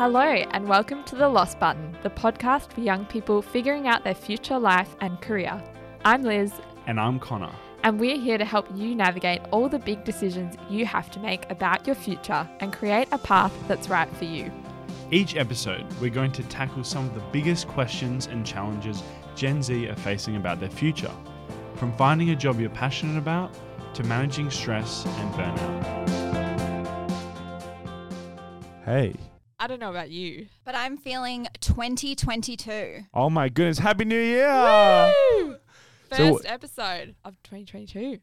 Hello, and welcome to The Lost Button, the podcast for young people figuring out their future life and career. I'm Liz, And I'm Connor. and we're here to help you navigate all the big decisions you have to make about your future and create a path that's right for you. Each episode, we're going to tackle some of the biggest questions and challenges Gen Z are facing about their future. From finding a job you're passionate about to managing stress and burnout. Hey. I don't know about you. But I'm feeling 2022. Oh my goodness. Happy New Year! Woo! So- First episode of 2022.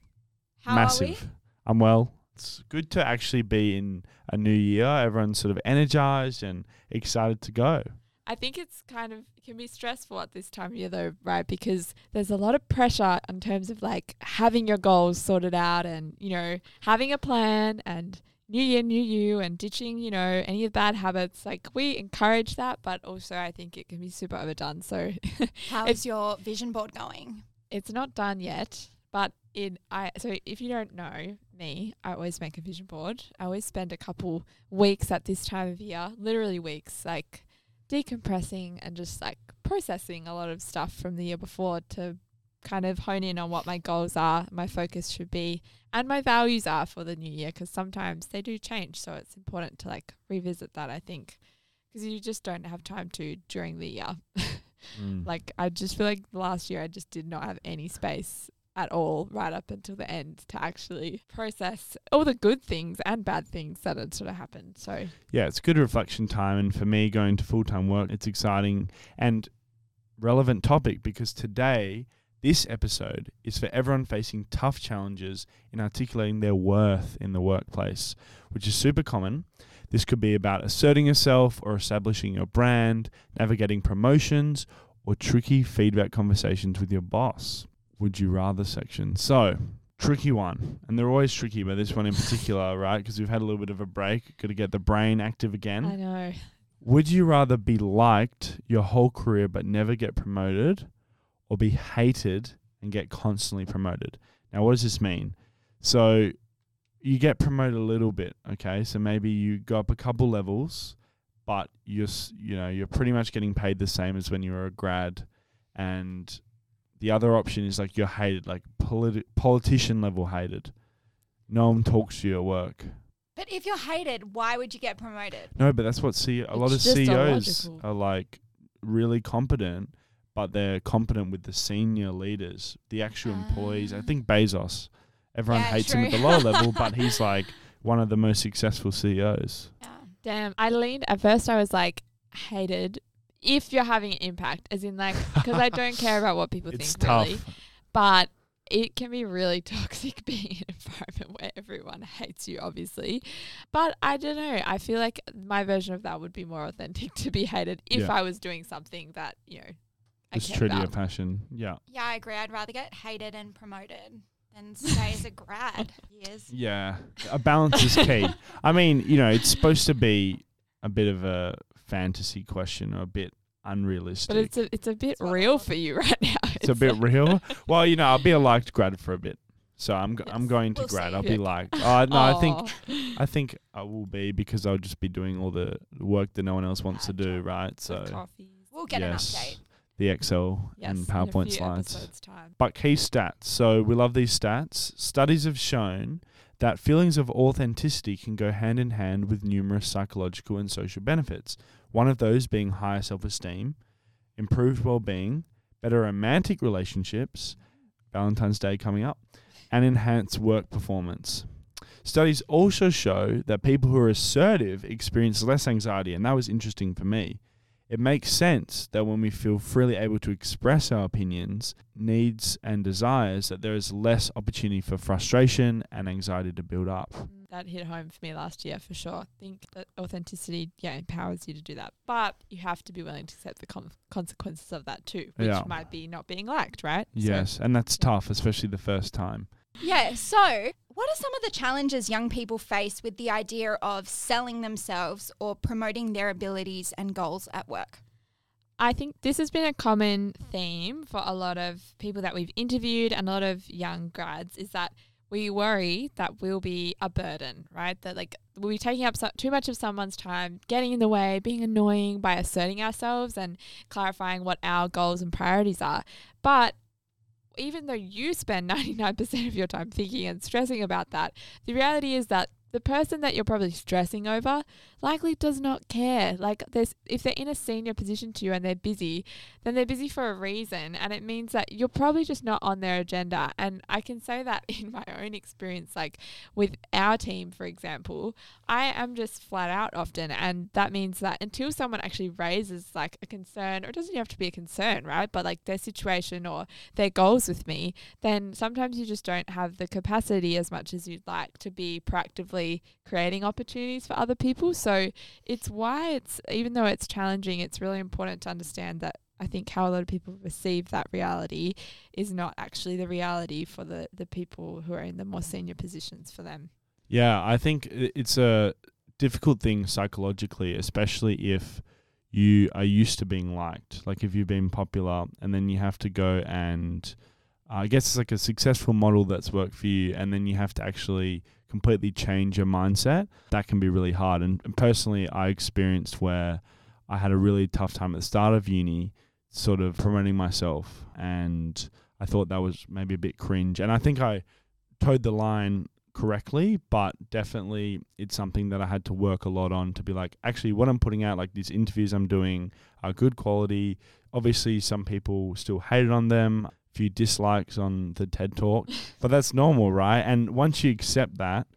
How are we? Massive. I'm well. It's good to actually be in a new year. Everyone's sort of energized and excited to go. I think it's kind of it can be stressful at this time of year though, right? Because there's a lot of pressure in terms of like having your goals sorted out and, you know, having a plan and new year, new you and ditching, you know, any of bad habits. Like we encourage that, but also I think it can be super overdone. So? How's your vision board going? it's not done yet, but in I so if you don't know me, I always make a vision board. I always spend a couple weeks at this time of year, literally weeks, like decompressing and just like processing a lot of stuff from the year before to kind of hone in on what my goals are, my focus should be, and my values are for the new year because sometimes they do change. So it's important to like revisit that, I think, because you just don't have time to during the year. Mm. Like I just feel like last year I just did not have any space at all right up until the end to actually process all the good things and bad things that had sort of happened. So yeah, it's good reflection time. And for me, going to full time work, it's exciting and relevant topic because today, this episode is for everyone facing tough challenges in articulating their worth in the workplace, which is super common. This could be about asserting yourself or establishing your brand, navigating promotions, or tricky feedback conversations with your boss. Would you rather section? So, tricky one. And they're always tricky, but this one in particular, right? Because we've had a little bit of a break. Got to get the brain active again. I know. Would you rather be liked your whole career but never get promoted or be hated and get constantly promoted? Now, what does this mean? So, you get promoted a little bit, okay? So maybe you go up a couple levels, but you're you know, you're pretty much getting paid the same as when you were a grad and the other option is like you're hated, like politi- politician level hated. No one talks to you at work. But if you're hated, why would you get promoted? No, but that's what C- a lot of CEOs illogical. are like really competent, but they're competent with the senior leaders, the actual employees. I Ah. think Bezos, everyone Yeah, hates him at the lower level, but he's like one of the most successful CEOs. Yeah. Damn. I leaned at first I was like hated if you're having an impact, as in like because I don't care about what people It's think tough. really. But it can be really toxic being in an environment where everyone hates you, obviously. But I don't know. I feel like my version of that would be more authentic to be hated if Yeah. I was doing something that, you know, I Just cared true to your about. passion. Yeah. Yeah, I agree. I'd rather get hated and promoted than stay as a grad years. Yeah. A balance is key. I mean, you know, it's supposed to be a bit of a fantasy question or a bit unrealistic. But it's a it's a bit It's real for you right now. It's a bit real. Well, you know, I'll be a liked grad for a bit. So I'm go- I'm going to we'll grad. see. I'll Yeah. be liked. Oh, no, I think I think I will be because I'll just be doing all the work that no one else wants to do, right? So coffees. We'll get yes, an update. The Excel Yes, and PowerPoint slides. But key stats. So we love these stats. Studies have shown that feelings of authenticity can go hand in hand with numerous psychological and social benefits. One of those being higher self esteem, improved well being, better romantic relationships, Valentine's Day coming up, and enhanced work performance. Studies also show that people who are assertive experience less anxiety, and that was interesting for me. It makes sense that when we feel freely able to express our opinions, needs, and desires, that there is less opportunity for frustration and anxiety to build up. Mm, That hit home for me last year for sure. I think that authenticity, yeah, empowers you to do that, but you have to be willing to accept the con- consequences of that too, which Yeah. might be not being liked, right? So- Yes, and that's tough, especially the first time. Yeah, so what are some of the challenges young people face with the idea of selling themselves or promoting their abilities and goals at work? I think this has been a common theme for a lot of people that we've interviewed and a lot of young grads is that we worry that we'll be a burden, right? That like we'll be taking up so- too much of someone's time, getting in the way, being annoying by asserting ourselves and clarifying what our goals and priorities are. But even though you spend 99% of your time thinking and stressing about that, the reality is that the person that you're probably stressing over likely does not care. Like there's if they're in a senior position to you and they're busy, then they're busy for a reason and it means that you're probably just not on their agenda. And I can say that in my own experience like with our team for example, I am just flat out often and that means that until someone actually raises like a concern or it doesn't have to be a concern, right? But like their situation or their goals with me, then sometimes you just don't have the capacity as much as you'd like to be proactively creating opportunities for other people. So so it's why it's even though it's challenging, it's really important to understand that I think how a lot of people receive that reality is not actually the reality for the, the people who are in the more senior positions for them. Yeah, I think it's a difficult thing psychologically, especially if you are used to being liked. Like if you've been popular and then you have to go and I guess it's like a successful model that's worked for you, and then you have to actually completely change your mindset. That can be really hard. And, and personally, I experienced where I had a really tough time at the start of uni, sort of promoting myself, and I thought that was maybe a bit cringe. And I think I toed the line correctly, but definitely it's something that I had to work a lot on to be like, actually, what I'm putting out, like these interviews I'm doing, are good quality. Obviously, some people still hated on them few dislikes on the TED Talk, but that's normal, right? And once you accept that,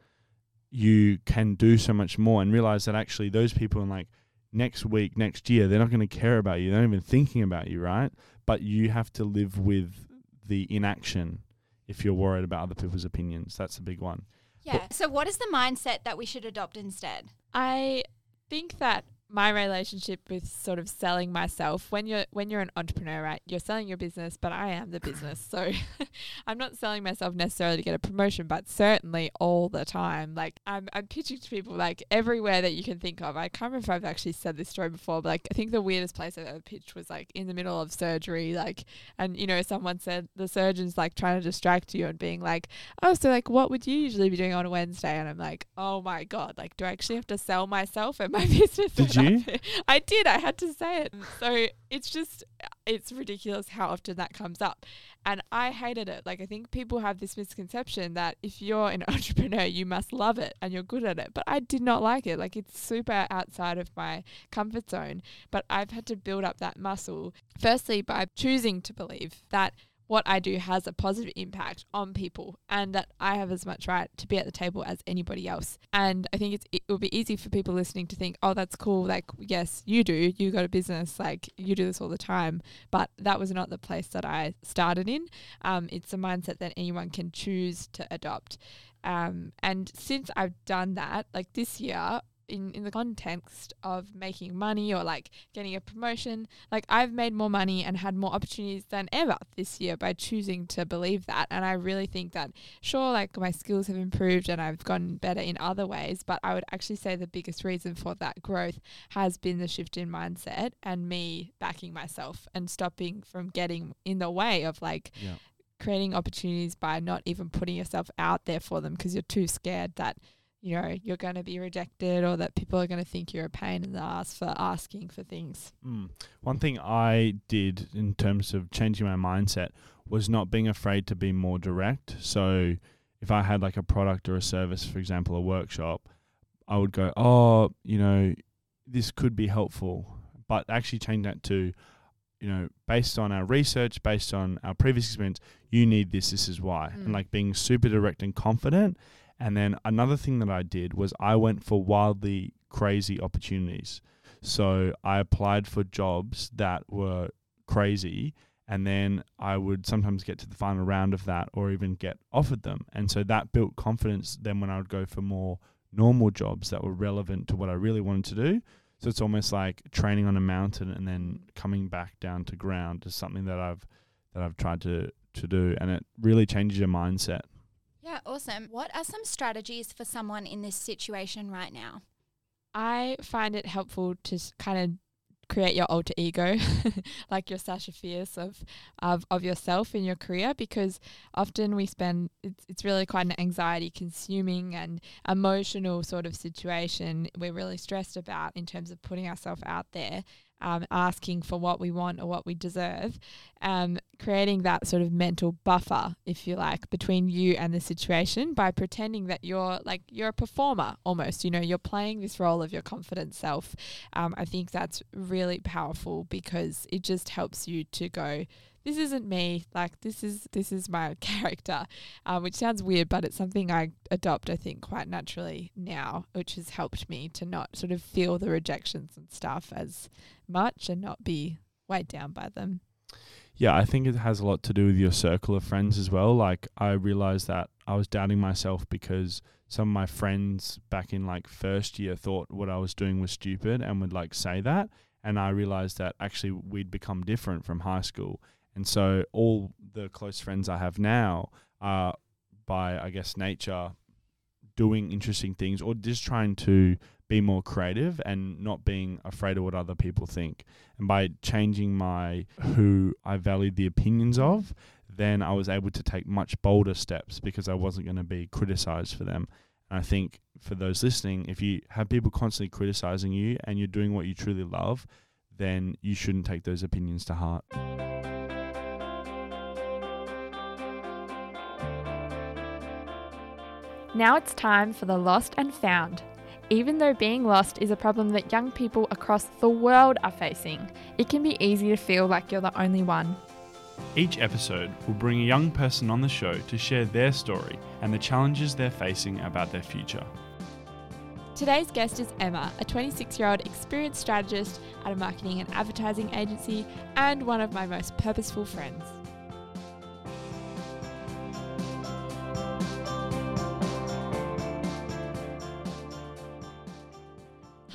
you can do so much more and realize that actually those people in like next week, next year, they're not going to care about you. They're not even thinking about you, right? But you have to live with the inaction if you're worried about other people's opinions. That's a big one. Yeah. So, what is the mindset that we should adopt instead? I think that my relationship with sort of selling myself when you're when you're an entrepreneur right you're selling your business but i am the business so i'm not selling myself necessarily to get a promotion but certainly all the time. Like I'm, I'm pitching to people like everywhere that you can think of. I can't remember if i've actually said this story before but like i think the weirdest place i've ever pitched was like in the middle of surgery like and you know someone said the surgeon's like trying to distract you and being like oh so like what would you usually be doing on a wednesday? And i'm like oh my god like do i actually have to sell myself and my business you? I did. I had to say it. So it's just, it's ridiculous how often that comes up. And I hated it. Like, I think people have this misconception that if you're an entrepreneur, you must love it and you're good at it. But I did not like it. Like, it's super outside of my comfort zone. But I've had to build up that muscle, firstly, by choosing to believe that what I do has a positive impact on people and that I have as much right to be at the table as anybody else. And I think it will be easy for people listening to think, oh, that's cool. Like, yes, you do. You got a business. Like, you do this all the time. But that was not the place that I started in. Um, it's a mindset that anyone can choose to adopt. Um, and since I've done that, like this year, in, in the context of making money or like getting a promotion, like I've made more money and had more opportunities than ever this year by choosing to believe that. And I really think that, sure, like my skills have improved and I've gotten better in other ways, but I would actually say the biggest reason for that growth has been the shift in mindset and me backing myself and stopping from getting in the way of like, yeah. creating opportunities by not even putting yourself out there for them because you're too scared that you know, you're going to be rejected or that people are going to think you're a pain in the ass for asking for things. Mm. One thing I did in terms of changing my mindset was not being afraid to be more direct. So if I had like a product or a service, for example, a workshop, I would go, oh, you know, this could be helpful, but actually change that to, you know, based on our research, based on our previous experience, you need this, this is why. Mm. And like being super direct and confident and then another thing that I did was I went for wildly crazy opportunities. So I applied for jobs that were crazy and then I would sometimes get to the final round of that or even get offered them. And so that built confidence then when I would go for more normal jobs that were relevant to what I really wanted to do. So it's almost like training on a mountain and then coming back down to ground is something that I've that I've tried to to do and it really changes your mindset. Yeah, awesome. What are some strategies for someone in this situation right now? I find it helpful to kind of create your alter ego, like your Sasha Fierce of, of of yourself in your career, because often we spend it's it's really quite an anxiety consuming and emotional sort of situation we're really stressed about in terms of putting ourselves out there um, asking for what we want or what we deserve, um, creating that sort of mental buffer, if you like, between you and the situation by pretending that you're like you're a performer almost. You know, you're playing this role of your confident self. Um, I think that's really powerful because it just helps you to go this isn't me like this is this is my character um, which sounds weird but it's something i adopt i think quite naturally now which has helped me to not sort of feel the rejections and stuff as much and not be weighed down by them Yeah, I think it has a lot to do with your circle of friends as well. Like I realized that I was doubting myself because some of my friends back in like first year thought what I was doing was stupid and would like say that. And I realized that actually we'd become different from high school. And so all the close friends I have now are by I guess nature doing interesting things or just trying to be more creative and not being afraid of what other people think. And by changing my who I valued the opinions of, then I was able to take much bolder steps because I wasn't going to be criticized for them. And I think for those listening, if you have people constantly criticizing you and you're doing what you truly love, then you shouldn't take those opinions to heart. Now it's time for the lost and found. Even though being lost is a problem that young people across the world are facing, it can be easy to feel like you're the only one. Each episode will bring a young person on the show to share their story and the challenges they're facing about their future. Today's guest is Emma, a 26 year old experienced strategist at a marketing and advertising agency, and one of my most purposeful friends.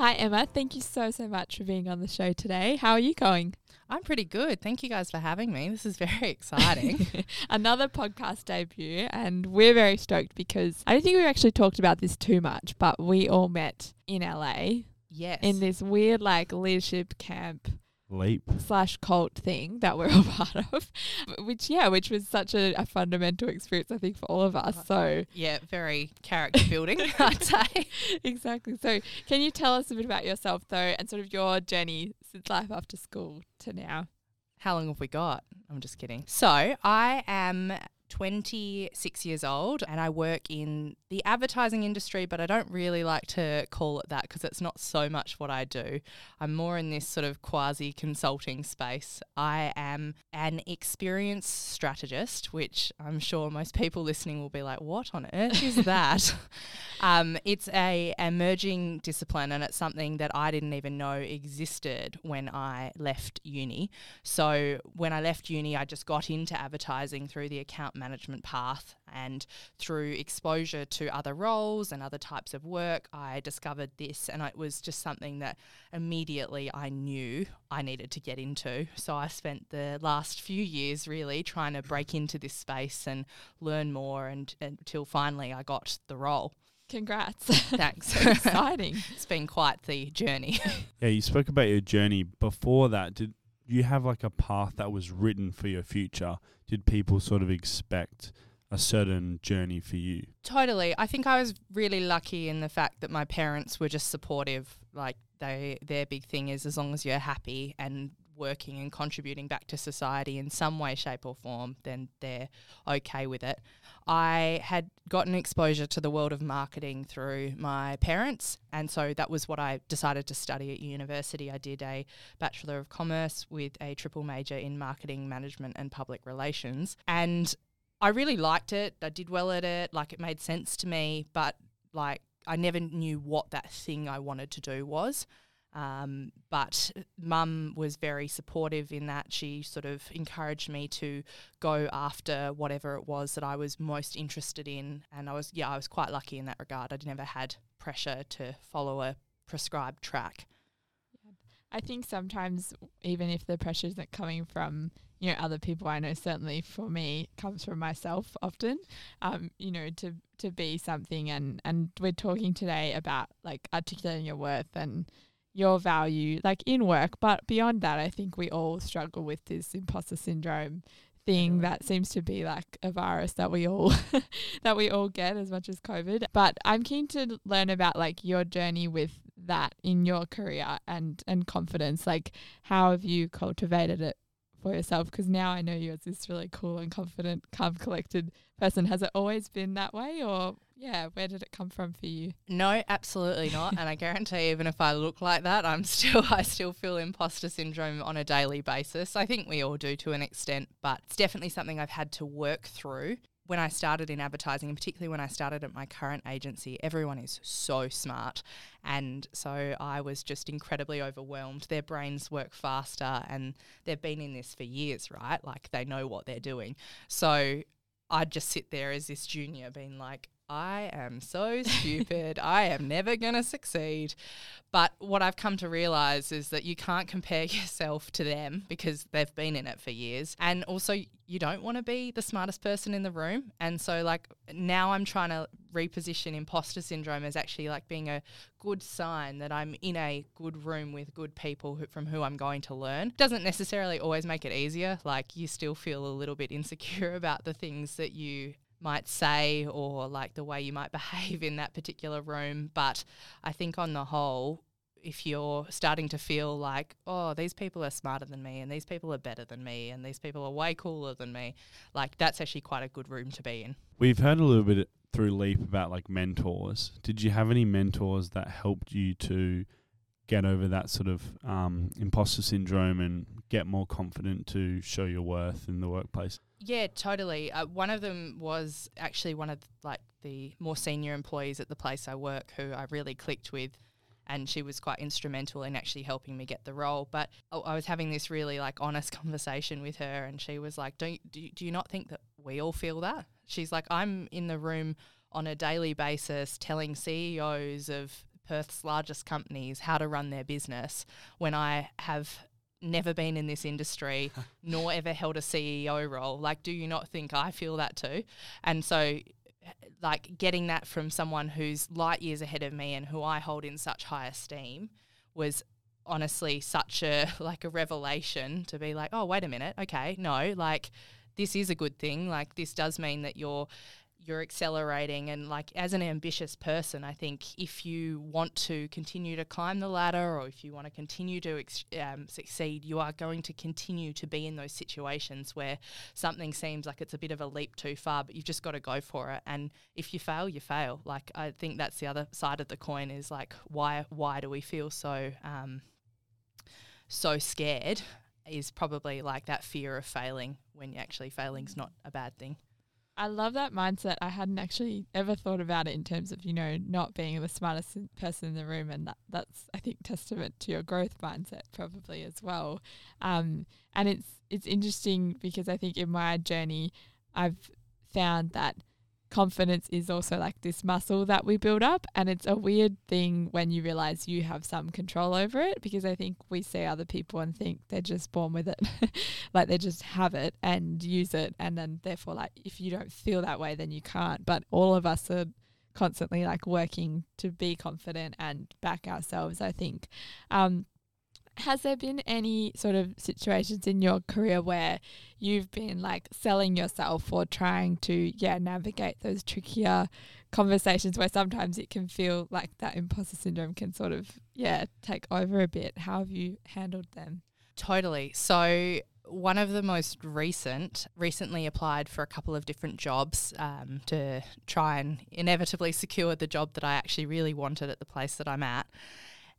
Hi, Emma. Thank you so, so much for being on the show today. How are you going? I'm pretty good. Thank you guys for having me. This is very exciting. Another podcast debut, and we're very stoked because I don't think we've actually talked about this too much, but we all met in LA yes. in this weird, like, leadership camp Leap. slash cult thing that we're all part of, which, yeah, which was such a, a fundamental experience, I think, for all of us. Uh, so, yeah, very character building, I'd say. exactly. So, can you tell us a bit about yourself, though, and sort of your journey since life after school to now? How long have we got? I'm just kidding. So, I am 26 years old and I work in the advertising industry, but I don't really like to call it that because it's not so much what I do. I'm more in this sort of quasi consulting space. I am an experienced strategist, which I'm sure most people listening will be like, what on earth is that? um, it's a emerging discipline and it's something that I didn't even know existed when I left uni. So when I left uni, I just got into advertising through the account management path and through exposure to other roles and other types of work, I discovered this and it was just something that immediately I knew I needed to get into. So I spent the last few years really trying to break into this space and learn more and until finally I got the role. Congrats. Thanks. so exciting. it's been quite the journey. Yeah, you spoke about your journey. Before that, did you have like a path that was written for your future? Did people sort of expect a certain journey for you? Totally. I think I was really lucky in the fact that my parents were just supportive. Like they their big thing is as long as you're happy and working and contributing back to society in some way, shape or form, then they're okay with it. I had gotten exposure to the world of marketing through my parents, and so that was what I decided to study at university. I did a Bachelor of Commerce with a triple major in marketing management and public relations, and I really liked it. I did well at it, like it made sense to me, but like I never knew what that thing I wanted to do was. Um, but mum was very supportive in that. She sort of encouraged me to go after whatever it was that I was most interested in. And I was, yeah, I was quite lucky in that regard. I'd never had pressure to follow a prescribed track. I think sometimes, even if the pressure isn't coming from you know other people, I know certainly for me comes from myself often. Um, you know, to to be something, and and we're talking today about like articulating your worth and your value, like in work. But beyond that, I think we all struggle with this imposter syndrome thing that seems to be like a virus that we all that we all get as much as COVID. But I'm keen to learn about like your journey with that in your career and and confidence. Like how have you cultivated it for yourself? Because now I know you as this really cool and confident, calm, collected person. Has it always been that way, or yeah, where did it come from for you? No, absolutely not. and I guarantee even if I look like that, I'm still I still feel imposter syndrome on a daily basis. I think we all do to an extent, but it's definitely something I've had to work through. When I started in advertising, and particularly when I started at my current agency, everyone is so smart. And so I was just incredibly overwhelmed. Their brains work faster and they've been in this for years, right? Like they know what they're doing. So I'd just sit there as this junior being like, I am so stupid. I am never going to succeed. But what I've come to realize is that you can't compare yourself to them because they've been in it for years. And also, you don't want to be the smartest person in the room. And so, like, now I'm trying to reposition imposter syndrome as actually like being a good sign that I'm in a good room with good people who, from who I'm going to learn. Doesn't necessarily always make it easier. Like, you still feel a little bit insecure about the things that you might say or like the way you might behave in that particular room. But I think on the whole, if you're starting to feel like, oh, these people are smarter than me and these people are better than me and these people are way cooler than me, like that's actually quite a good room to be in. We've heard a little bit through Leap about like mentors. Did you have any mentors that helped you to get over that sort of um, imposter syndrome and get more confident to show your worth in the workplace? Yeah, totally. Uh, one of them was actually one of like the more senior employees at the place I work who I really clicked with and she was quite instrumental in actually helping me get the role. But I was having this really like honest conversation with her, and she was like, "Don't do, do you not think that we all feel that?" She's like, "I'm in the room on a daily basis telling CEOs of Perth's largest companies how to run their business when I have never been in this industry nor ever held a CEO role. Like, do you not think I feel that too? And so, like, getting that from someone who's light years ahead of me and who I hold in such high esteem was honestly such a like a revelation to be like, oh, wait a minute, okay, no, like this is a good thing. Like this does mean that you're you're accelerating and like as an ambitious person i think if you want to continue to climb the ladder or if you want to continue to ex- um, succeed you are going to continue to be in those situations where something seems like it's a bit of a leap too far but you've just got to go for it. And if you fail you fail. Like i think that's the other side of the coin is like why why do we feel so um, so scared is probably like that fear of failing when actually failing's not a bad thing I love that mindset. I hadn't actually ever thought about it in terms of, you know, not being the smartest person in the room. And that, that's, I think, testament to your growth mindset probably as well. Um, and it's, it's interesting because I think in my journey, I've found that – confidence is also like this muscle that we build up. And it's a weird thing when you realize you have some control over it because I think we see other people and think they're just born with it. like they just have it and use it. And then, therefore, like if you don't feel that way, then you can't. But all of us are constantly like working to be confident and back ourselves, I think. Um, has there been any sort of situations in your career where you've been like selling yourself or trying to yeah navigate those trickier conversations where sometimes it can feel like that imposter syndrome can sort of yeah take over a bit? How have you handled them? Totally. So one of the most recent recently applied for a couple of different jobs um, to try and inevitably secure the job that I actually really wanted at the place that I'm at.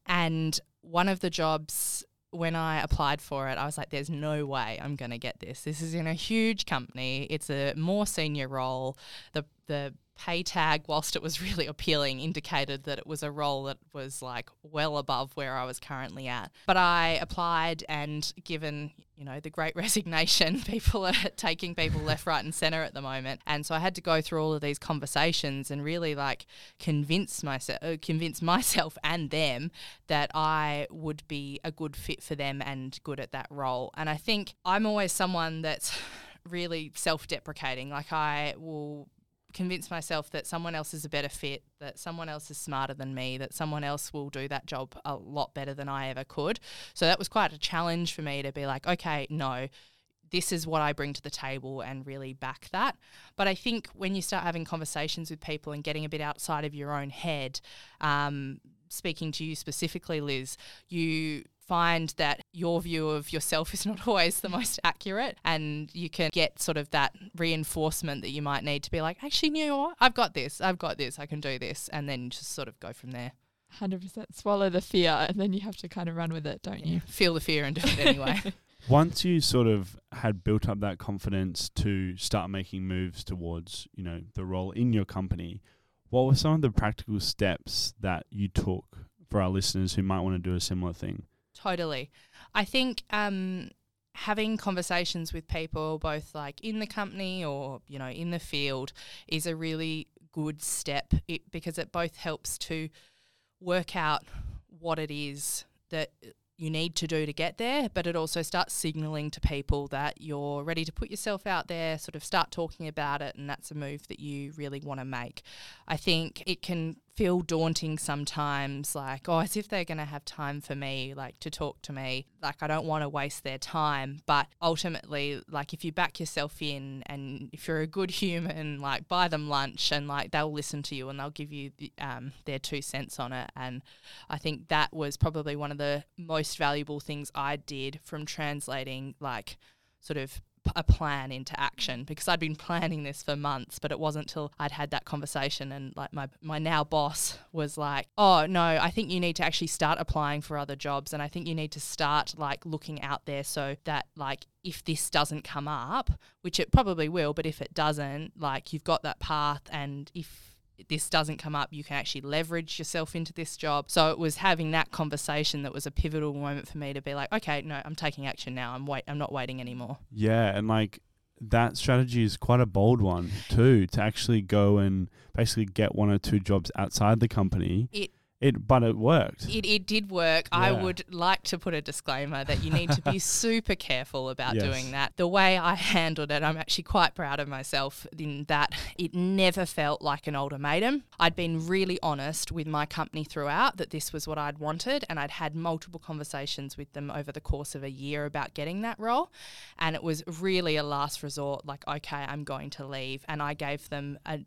And one of the jobs when I applied for it, I was like, there's no way I'm going to get this. This is in a huge company. It's a more senior role. The the pay tag, whilst it was really appealing, indicated that it was a role that was like well above where I was currently at. But I applied, and given you know the great resignation, people are taking people left, right, and center at the moment, and so I had to go through all of these conversations and really like convince myself, uh, convince myself and them that I would be a good fit for them and good at that role. And I think I'm always someone that's really self-deprecating. Like I will convince myself that someone else is a better fit, that someone else is smarter than me, that someone else will do that job a lot better than I ever could. So that was quite a challenge for me to be like, okay, no, this is what I bring to the table and really back that. But I think when you start having conversations with people and getting a bit outside of your own head, um, speaking to you specifically, Liz, you find that your view of yourself is not always the most accurate and you can get sort of that reinforcement that you might need to be like actually you know what? I've got this. I've got this. I can do this. And then just sort of go from there. 100% swallow the fear and then you have to kind of run with it, don't you? feel the fear and do it anyway. Once you sort of had built up that confidence to start making moves towards, you know, the role in your company, what were some of the practical steps that you took for our listeners who might want to do a similar thing? Totally. I think um, having conversations with people, both like in the company or, you know, in the field, is a really good step it, because it both helps to work out what it is that you need to do to get there, but it also starts signaling to people that you're ready to put yourself out there, sort of start talking about it, and that's a move that you really want to make. I think it can feel daunting sometimes, like, oh, as if they're going to have time for me, like to talk to me. Like, I don't want to waste their time. But ultimately, like, if you back yourself in and if you're a good human, like, buy them lunch and like they'll listen to you and they'll give you the, um, their two cents on it. And I think that was probably one of the most valuable things I did from translating, like, sort of a plan into action because I'd been planning this for months, but it wasn't until I'd had that conversation and like my my now boss was like, "Oh, no, I think you need to actually start applying for other jobs and I think you need to start like looking out there so that like if this doesn't come up, which it probably will, but if it doesn't, like you've got that path and if this doesn't come up, you can actually leverage yourself into this job. So it was having that conversation that was a pivotal moment for me to be like, okay, no, I'm taking action now. I'm wait, I'm not waiting anymore. Yeah, and like that strategy is quite a bold one too, to actually go and basically get one or two jobs outside the company. It It, but it worked. It, it did work. I would like to put a disclaimer that you need to be super careful about Yes. doing that. The way I handled it, I'm actually quite proud of myself in that it never felt like an ultimatum. I'd been really honest with my company throughout that this was what I'd wanted, and I'd had multiple conversations with them over the course of a year about getting that role. And it was really a last resort like, okay, I'm going to leave. And I gave them a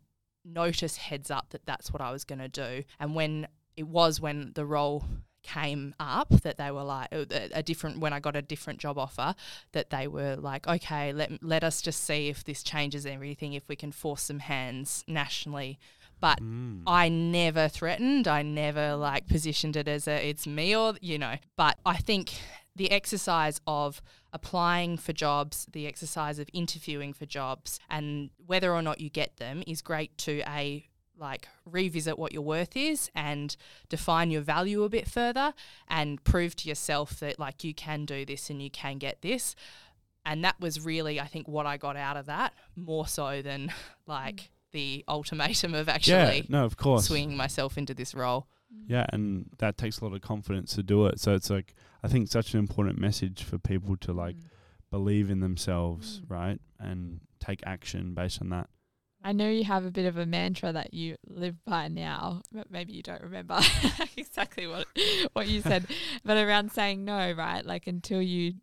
notice heads up that that's what I was going to do. And when it was when the role came up that they were like uh, a a different when I got a different job offer that they were like okay let let us just see if this changes everything if we can force some hands nationally. But Mm. I never threatened. I never like positioned it as a it's me or you know. But I think the exercise of applying for jobs the exercise of interviewing for jobs and whether or not you get them is great to a like revisit what your worth is and define your value a bit further and prove to yourself that like you can do this and you can get this and that was really i think what i got out of that more so than like the ultimatum of actually yeah, actually no, of course. swinging myself into this role Yeah, and that takes a lot of confidence to do it. So it's like I think such an important message for people to like Mm. believe in themselves, Mm. right? And take action based on that. I know you have a bit of a mantra that you live by now, but maybe you don't remember exactly what what you said. but around saying no, right? Like until you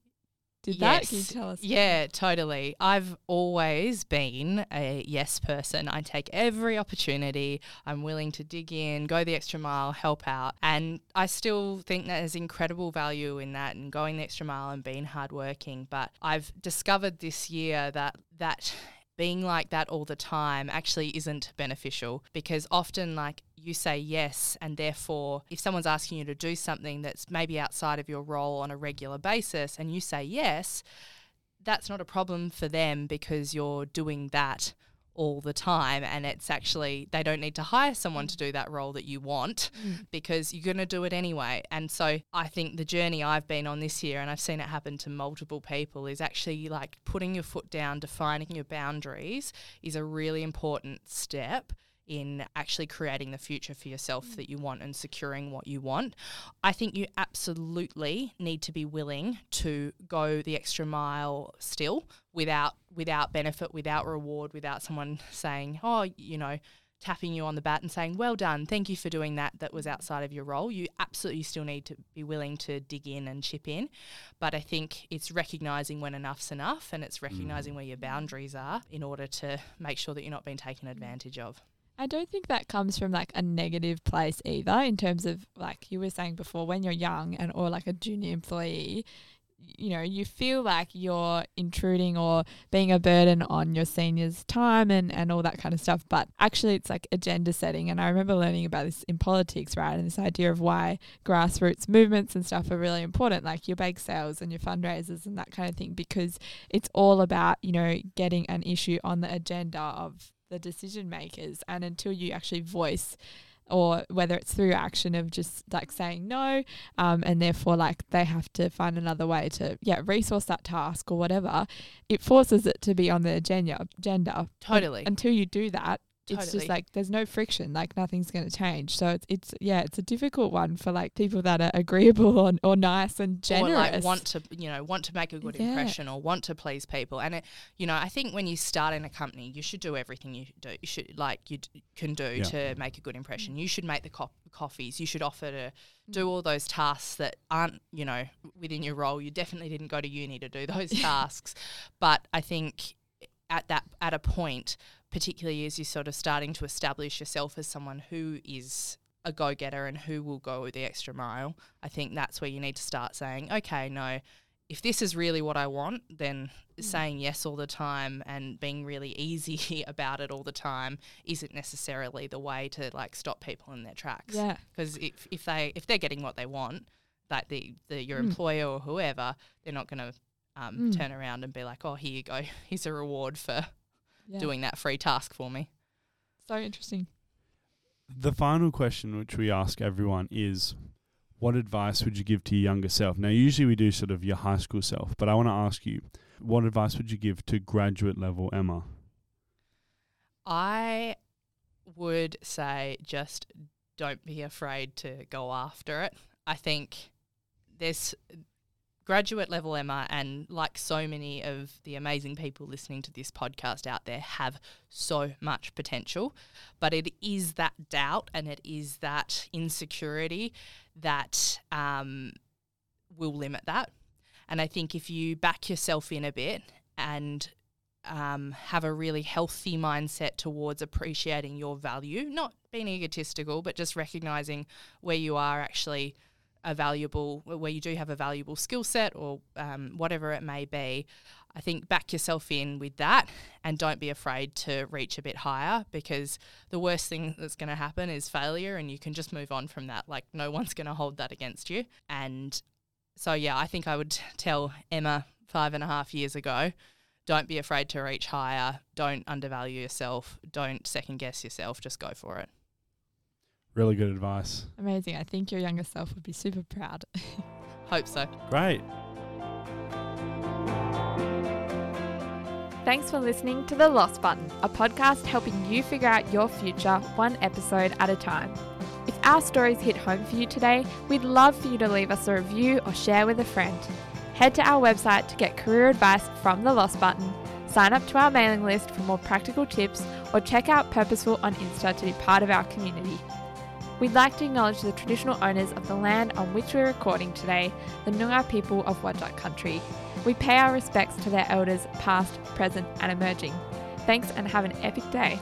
did that, can you tell us? Yeah, totally. I've always been a yes person. I take every opportunity. I'm willing to dig in, go the extra mile, help out. And I still think that there's incredible value in that and going the extra mile and being hardworking. But I've discovered this year that that being like that all the time actually isn't beneficial because often like you say yes and therefore if someone's asking you to do something that's maybe outside of your role on a regular basis and you say yes that's not a problem for them because you're doing that all the time and it's actually they don't need to hire someone to do that role that you want Mm. because you're going to do it anyway. And so I think the journey I've been on this year and I've seen it happen to multiple people is actually like putting your foot down, defining your boundaries is a really important step in actually creating the future for yourself mm. that you want and securing what you want. I think you absolutely need to be willing to go the extra mile still without without benefit, without reward, without someone saying, "Oh, you know, tapping you on the back and saying, Well done, thank you for doing that, that was mm. outside of your role. You absolutely still need to be willing to dig in and chip in. But I think it's recognizing when enough's enough and it's recognizing mm. where your boundaries are in order to make sure that you're not being taken advantage of. I don't think that comes from like a negative place either in terms of like you were saying before when you're young and or like a junior employee you know, you feel like you're intruding or being a burden on your seniors' time and, and all that kind of stuff. But actually, it's like agenda setting. And I remember learning about this in politics, right? And this idea of why grassroots movements and stuff are really important, like your bake sales and your fundraisers and that kind of thing, because it's all about, you know, getting an issue on the agenda of the decision makers. And until you actually voice or whether it's through action of just like saying no um, and therefore like they have to find another way to yeah resource that task or whatever it forces it to be on the agenda agenda totally until you do that Totally. it's just like there's no friction like nothing's going to change. So it's, it's yeah it's a difficult one for like people that are agreeable or, or nice and generous or like want to you know want to make a good Yeah. impression or want to please people. And it you know i think when you start in a company you should do everything you do you should like you d- can do Yeah. to make a good impression. Mm. You should make the co- coffees. You should offer to do mm. all those tasks that aren't you know within your role. You definitely didn't go to uni to do those tasks. But i think at that at a point particularly as you're sort of starting to establish yourself as someone who is a go getter and who will go the extra mile, I think that's where you need to start saying, okay, no, if this is really what I want, then saying yes all the time and being really easy about it all the time isn't necessarily the way to like stop people in their tracks. yeah Because if, if they if they're getting what they want, like the, the your Mm. employer or whoever, they're not going to um, Mm. turn around and be like, oh, here you go, here's a reward for yeah doing that free task for me. so interesting The final question, which we ask everyone, is what advice would you give to your younger self? Now, usually we do sort of your high school self, but I want to ask you, what advice would you give to graduate level Emma? I would say just don't be afraid to go after it. I think there's graduate level Emma and like so many of the amazing people listening to this podcast out there have so much potential, but it is that doubt and it is that insecurity that um, will limit that. And I think if you back yourself in a bit and um, have a really healthy mindset towards appreciating your value, not being egotistical, but just recognizing where you are actually a valuable, where you do have a valuable skill set or um, whatever it may be. I think back yourself in with that and don't be afraid to reach a bit higher because the worst thing that's going to happen is failure and you can just move on from that. Like, no one's going to hold that against you. And so, yeah, I think I would tell Emma five and a half years ago don't be afraid to reach higher. Don't undervalue yourself. Don't second guess yourself. Just go for it. Really good advice. amazing i think your younger self would be super proud Hope so. Great. Thanks for listening to The Lost Button, a podcast helping you figure out your future one episode at a time. If our stories hit home for you today, we'd love for you to leave us a review or share with a friend. Head to our website to get career advice from The Lost Button, sign up to our mailing list for more practical tips, or check out Purposeful on Insta to be part of our community. We'd like to acknowledge the traditional owners of the land on which we're recording today, the Noongar people of Whadjuk country. We pay our respects to their elders, past, present, and emerging. Thanks and have an epic day.